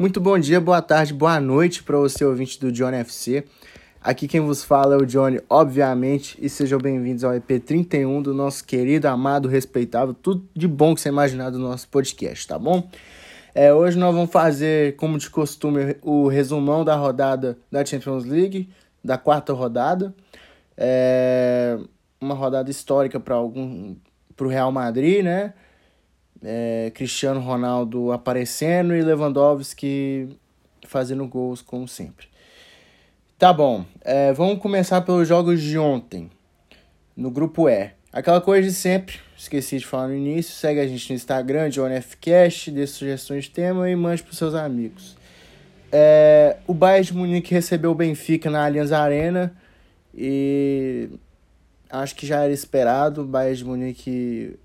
Muito bom dia, boa tarde, boa noite para você ouvinte do Johnny FC. Aqui quem vos fala é o Johnny, obviamente, e sejam bem-vindos ao EP 31 do nosso querido, amado, respeitável, tudo de bom que você imaginar do nosso podcast, tá bom? É, hoje nós vamos fazer, como de costume, o resumão da rodada da Champions League, da quarta rodada. É uma rodada histórica para algum para o Real Madrid, né? É, Cristiano Ronaldo aparecendo e Lewandowski fazendo gols como sempre. Tá bom, é, vamos começar pelos jogos de ontem, no grupo E. Aquela coisa de sempre, esqueci de falar no início, segue a gente no Instagram, JohnFcast, dê sugestões de tema e mande para seus amigos. É, o Bayern de Munique recebeu o Benfica na Allianz Arena e acho que já era esperado. O Bayern de Munique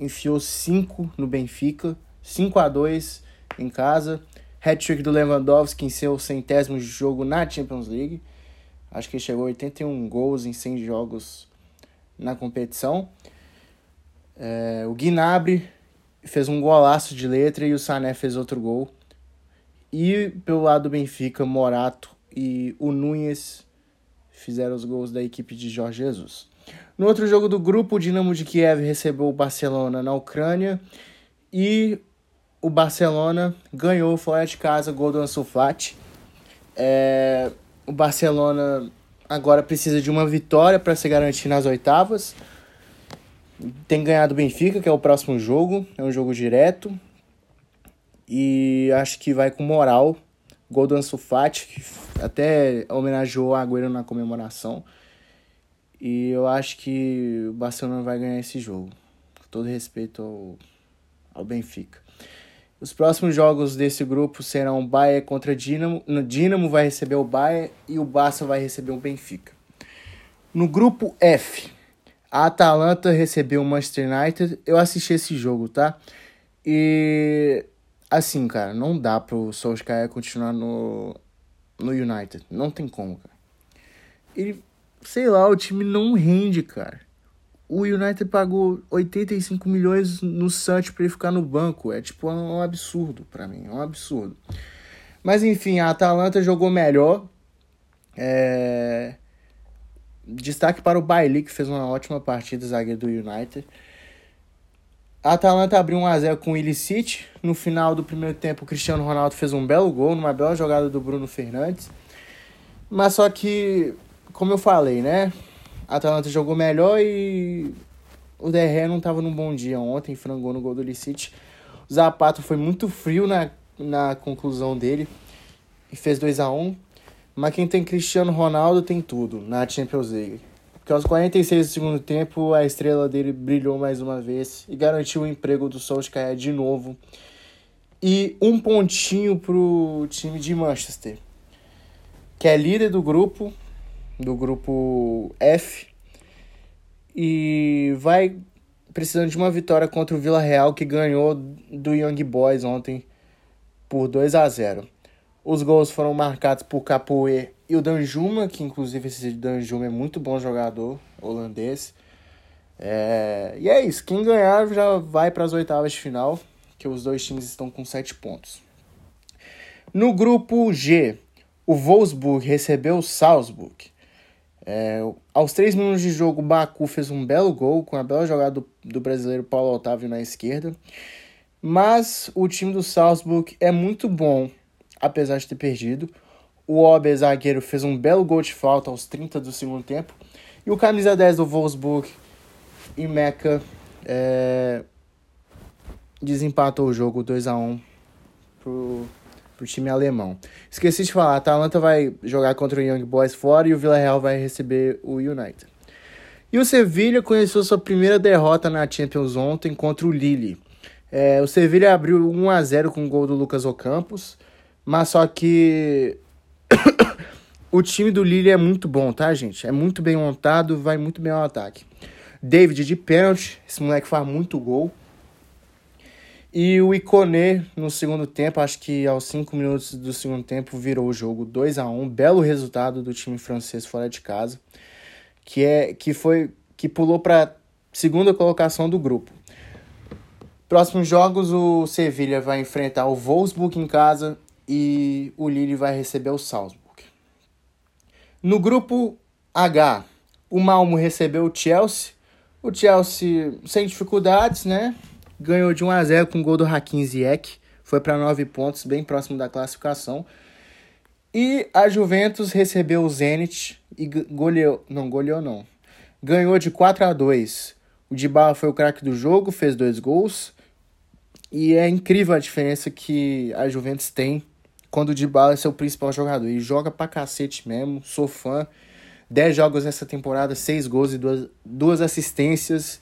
enfiou 5 no Benfica, 5 a 2 em casa. Hat-trick do Lewandowski em seu centésimo jogo na Champions League. Acho que chegou a 81 gols em 100 jogos na competição. É, o Gnabry fez um golaço de letra e o Sané fez outro gol. E pelo lado do Benfica, Morato e o Nunes fizeram os gols da equipe de Jorge Jesus. No outro jogo do grupo, o Dinamo de Kiev recebeu o Barcelona na Ucrânia e o Barcelona ganhou fora de casa, gol do. É, o Barcelona agora precisa de uma vitória para se garantir nas oitavas. Tem ganhado o Benfica, que é o próximo jogo, é um jogo direto. E acho que vai com moral. Gol do que até homenageou o Agüero na comemoração. E eu acho que o Barcelona vai ganhar esse jogo. Com todo respeito ao, ao Benfica. Os próximos jogos desse grupo serão Bayern contra Dinamo. No Dinamo vai receber o Bayern e o Barça vai receber o Benfica. No grupo F, a Atalanta recebeu o Manchester United. Eu assisti esse jogo, tá? E assim, cara, não dá pro Solskjaer continuar no no United. Não tem como, cara. Ele, sei lá, o time não rende, cara. O United pagou 85 milhões no Santos para ele ficar no banco. É tipo um absurdo para mim, é um absurdo. Mas enfim, a Atalanta jogou melhor. É... Destaque para o Bailey, que fez uma ótima partida, zagueiro do United. A Atalanta abriu 1x0 com o Illicit. No final do primeiro tempo, o Cristiano Ronaldo fez um belo gol, numa bela jogada do Bruno Fernandes. Mas só que, como eu falei, né? A Atalanta jogou melhor e o Derré não estava num bom dia ontem, frangou no gol do Illicit. O Zapato foi muito frio na, na conclusão dele e fez 2 a 1 Mas quem tem Cristiano Ronaldo tem tudo na Champions League. Porque aos 46 do segundo tempo, a estrela dele brilhou mais uma vez e garantiu o emprego do Solskjaer de novo. E um pontinho pro time de Manchester, que é líder do grupo, do grupo F, e vai precisando de uma vitória contra o Vila Real, que ganhou do Young Boys ontem por 2 a 0 Os gols foram marcados por Capoe e o Danjuma, que inclusive esse Danjuma é muito bom jogador holandês. É... E é isso, quem ganhar já vai para as oitavas de final, que os dois times estão com sete pontos. No grupo G, o Wolfsburg recebeu o Salzburg. É, aos três minutos de jogo, o Baku fez um belo gol com a bela jogada do, do brasileiro Paulo Otávio na esquerda. Mas o time do Salzburg é muito bom, apesar de ter perdido. O Ober, zagueiro, fez um belo gol de falta aos 30 do segundo tempo. E o camisa 10 do Wolfsburg, em Meca, é... desempatou o jogo 2 a 1 pro, pro time alemão. Esqueci de falar, a Atalanta vai jogar contra o Young Boys fora e o Villarreal vai receber o United. E o Sevilha conheceu sua primeira derrota na Champions ontem contra o Lille. É, o Sevilha abriu 1 a 0 com o gol do Lucas Ocampos, mas só que o time do Lille é muito bom, tá, gente? É muito bem montado, vai muito bem ao ataque. David de pênalti, esse moleque faz muito gol. E o Iconé no segundo tempo, acho que aos 5 minutos do segundo tempo, virou o jogo 2 a 1 Belo resultado do time francês fora de casa, que é que foi que pulou para segunda colocação do grupo. Próximos jogos, o Sevilha vai enfrentar o Wolfsburg em casa e o Lille vai receber o Salzburg. No grupo H, o Malmo recebeu o Chelsea. O Chelsea sem dificuldades, né? Ganhou de 1 a 0 com o gol do Hakim Ziyech. Foi para 9 pontos, bem próximo da classificação. E a Juventus recebeu o Zenit e goleou, não goleou não. Ganhou de 4 a 2. O Dybala foi o craque do jogo, fez dois gols. E é incrível a diferença que a Juventus tem quando o Dybala é seu principal jogador. E joga pra cacete mesmo, sou fã. 10 jogos essa temporada, 6 gols e duas, duas assistências.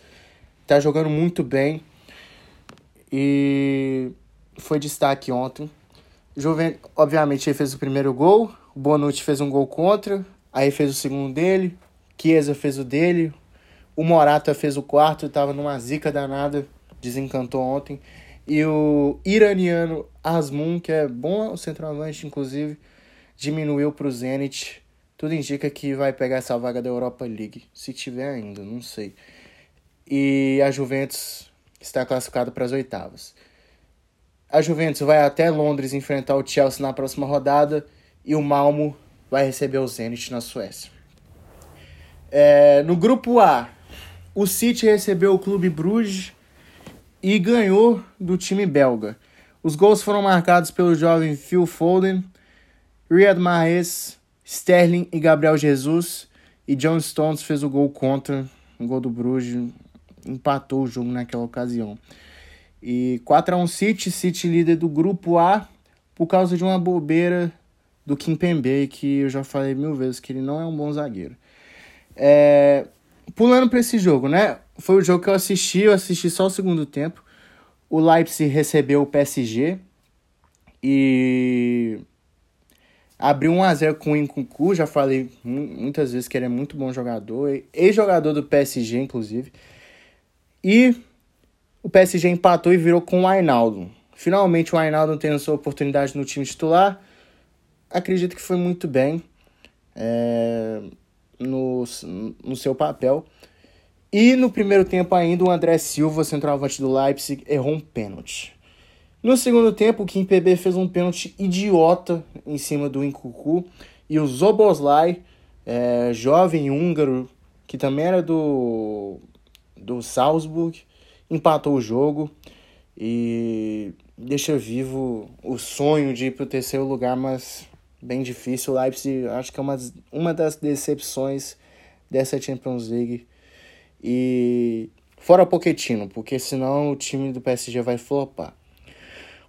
Tá jogando muito bem. E foi destaque ontem. Juventus, obviamente, ele fez o primeiro gol. O Bonucci fez um gol contra. Aí fez o segundo dele. Chiesa fez o dele. O Morata fez o quarto. Tava numa zica danada. Desencantou ontem. E o iraniano Asmun, que é bom centroavante, inclusive, diminuiu para o Zenit. Tudo indica que vai pegar essa vaga da Europa League. Se tiver ainda, não sei. E a Juventus está classificada para as oitavas. A Juventus vai até Londres enfrentar o Chelsea na próxima rodada. E o Malmo vai receber o Zenit na Suécia. É, no grupo A, o City recebeu o Clube Bruges e ganhou do time belga. Os gols foram marcados pelo jovem Phil Foden, Riyad Mahrez, Sterling e Gabriel Jesus. E John Stones fez o gol contra, o gol do Bruges, empatou o jogo naquela ocasião. E 4 a 1 City, City líder do grupo A, por causa de uma bobeira do Kim Pembe, que eu já falei mil vezes que ele não é um bom zagueiro. É, pulando para esse jogo, né? Foi o jogo que eu assisti, eu assisti só o segundo tempo. O Leipzig recebeu o PSG e abriu 1 a 0 com o Incucu, já falei muitas vezes que ele é muito bom jogador, ex-jogador do PSG inclusive. E o PSG empatou e virou com o Ainaldo. Finalmente o Ainaldo tendo sua oportunidade no time titular. Acredito que foi muito bem é, no, no seu papel. E no primeiro tempo ainda, o André Silva, centroavante do Leipzig, errou um pênalti. No segundo tempo, o Kim PB fez um pênalti idiota em cima do Incucu. E o Zoboslai, é, jovem húngaro, que também era do, do Salzburg, empatou o jogo e deixa vivo o sonho de ir para o terceiro lugar, mas bem difícil. O Leipzig acho que é uma, uma das decepções dessa Champions League e fora Pochettino, porque senão o time do PSG vai flopar.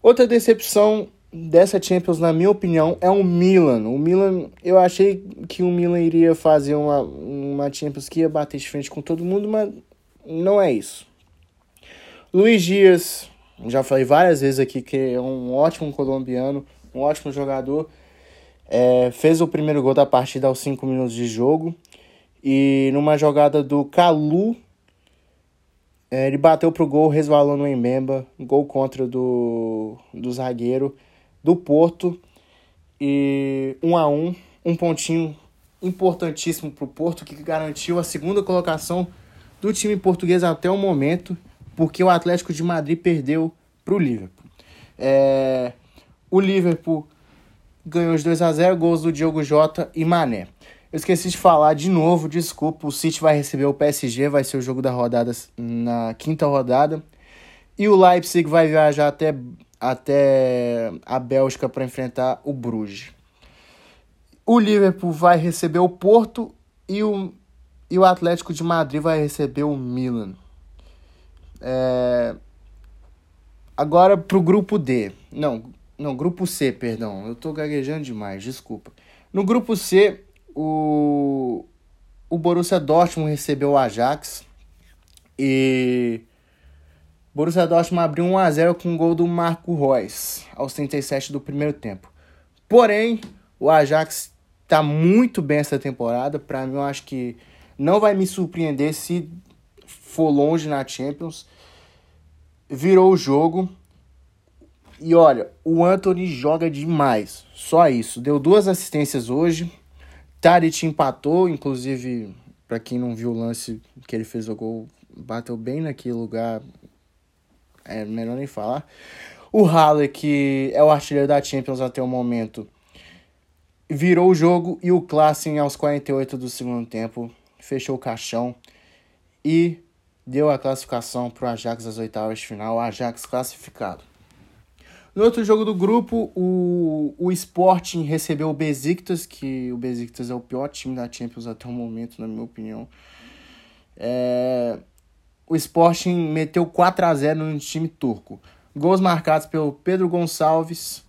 Outra decepção dessa Champions, na minha opinião, é o Milan. O Milan, eu achei que o Milan iria fazer uma, uma Champions que ia bater de frente com todo mundo, mas não é isso. Luiz Dias, já falei várias vezes aqui que é um ótimo colombiano, um ótimo jogador. É, fez o primeiro gol da partida aos 5 minutos de jogo. E numa jogada do Calu, é, ele bateu pro gol, resvalou no Embemba, gol contra do, do zagueiro do Porto. E 1 um a 1 um, um pontinho importantíssimo pro Porto, que garantiu a segunda colocação do time português até o momento, porque o Atlético de Madrid perdeu pro Liverpool. É, o Liverpool ganhou os 2 a 0 gols do Diogo Jota e Mané. Eu esqueci de falar de novo, desculpa. O City vai receber o PSG, vai ser o jogo da rodada na quinta rodada. E o Leipzig vai viajar até, até a Bélgica para enfrentar o Bruges. O Liverpool vai receber o Porto e o, e o Atlético de Madrid vai receber o Milan. É... Agora pro grupo D. Não, não, grupo C, perdão. Eu tô gaguejando demais, desculpa. No grupo C, o, o Borussia Dortmund recebeu o Ajax e Borussia Dortmund abriu 1 a 0 com o um gol do Marco Reus aos 37 do primeiro tempo. Porém, o Ajax está muito bem essa temporada. Para mim, eu acho que não vai me surpreender se for longe na Champions. Virou o jogo. E olha, o Anthony joga demais. Só isso. Deu duas assistências hoje. Tadic empatou, inclusive, para quem não viu o lance que ele fez o gol, bateu bem naquele lugar é melhor nem falar. O Haller, que é o artilheiro da Champions até o momento, virou o jogo e o Klassen, aos 48 do segundo tempo, fechou o caixão e deu a classificação para o Ajax às oitavas de final, Ajax classificado. No outro jogo do grupo, o, o Sporting recebeu o Besiktas, que o Besiktas é o pior time da Champions até o momento, na minha opinião. É, o Sporting meteu 4 a 0 no time turco. Gols marcados pelo Pedro Gonçalves,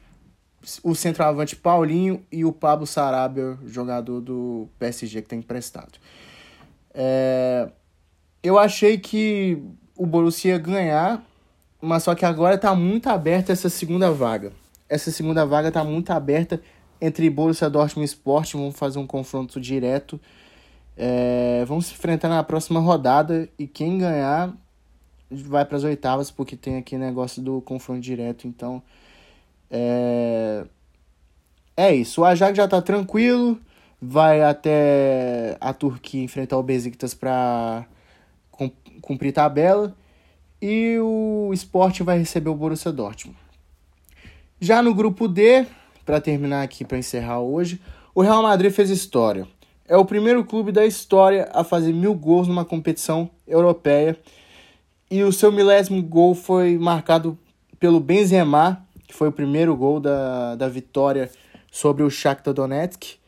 o centroavante Paulinho e o Pablo Sarabia, jogador do PSG que tem emprestado. É, eu achei que o Borussia ia ganhar, mas só que agora está muito aberta essa segunda vaga. Essa segunda vaga está muito aberta entre Borussia Dortmund e Sport, vamos fazer um confronto direto. É, vamos se enfrentar na próxima rodada e quem ganhar vai para as oitavas, porque tem aqui negócio do confronto direto, então é, é isso. O Ajax já está tranquilo, vai até a Turquia enfrentar o Besiktas para cumprir tabela e o Sport vai receber o Borussia Dortmund. Já no grupo D, para terminar aqui para encerrar hoje, o Real Madrid fez história. É o primeiro clube da história a fazer mil gols numa competição europeia e o seu milésimo gol foi marcado pelo Benzema, que foi o primeiro gol da, da vitória sobre o Shakhtar Donetsk.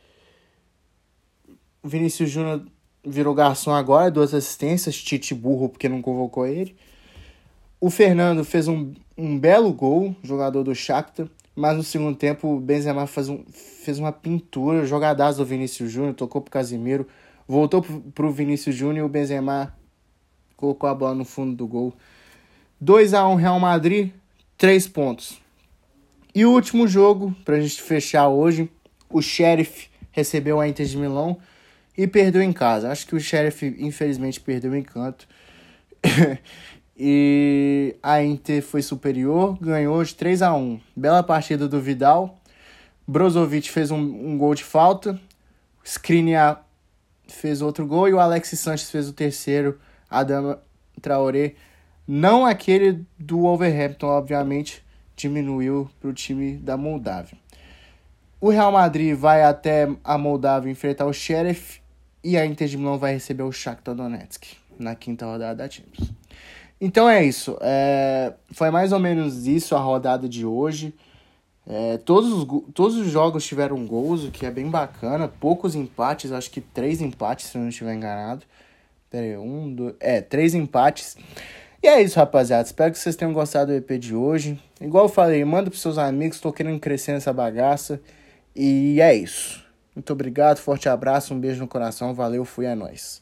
Vinícius Júnior virou garçom agora, duas assistências, Tite burro porque não convocou ele. O Fernando fez um, um belo gol, jogador do Shakhtar, mas no segundo tempo o Benzema fez, um, fez uma pintura, jogadaço do Vinícius Júnior, tocou pro Casimiro, voltou pro, pro Vinícius Júnior e o Benzema colocou a bola no fundo do gol. 2 a 1 Real Madrid, 3 pontos. E o último jogo, pra gente fechar hoje, o Sheriff recebeu a Inter de Milão e perdeu em casa. Acho que o Sheriff, infelizmente, perdeu o encanto. e a Inter foi superior, ganhou de 3 a 1 Bela partida do Vidal. Brozovic fez um, um gol de falta. Skriniar fez outro gol e o Alexis Sanches fez o terceiro. Adama Traoré, não aquele do Wolverhampton, obviamente, diminuiu para o time da Moldávia. O Real Madrid vai até a Moldávia enfrentar o Sheriff e a Inter de Milão vai receber o Shakhtar Donetsk na quinta rodada da Champions. Então é isso. É, foi mais ou menos isso a rodada de hoje. É, todos, os, todos os jogos tiveram gols, o que é bem bacana. Poucos empates, acho que três empates, se eu não estiver enganado. Pera aí, um, dois. É, três empates. E é isso, rapaziada. Espero que vocês tenham gostado do EP de hoje. Igual eu falei, manda pros seus amigos. Tô querendo crescer nessa bagaça. E é isso. Muito obrigado, forte abraço, um beijo no coração, valeu, fui, é nóis.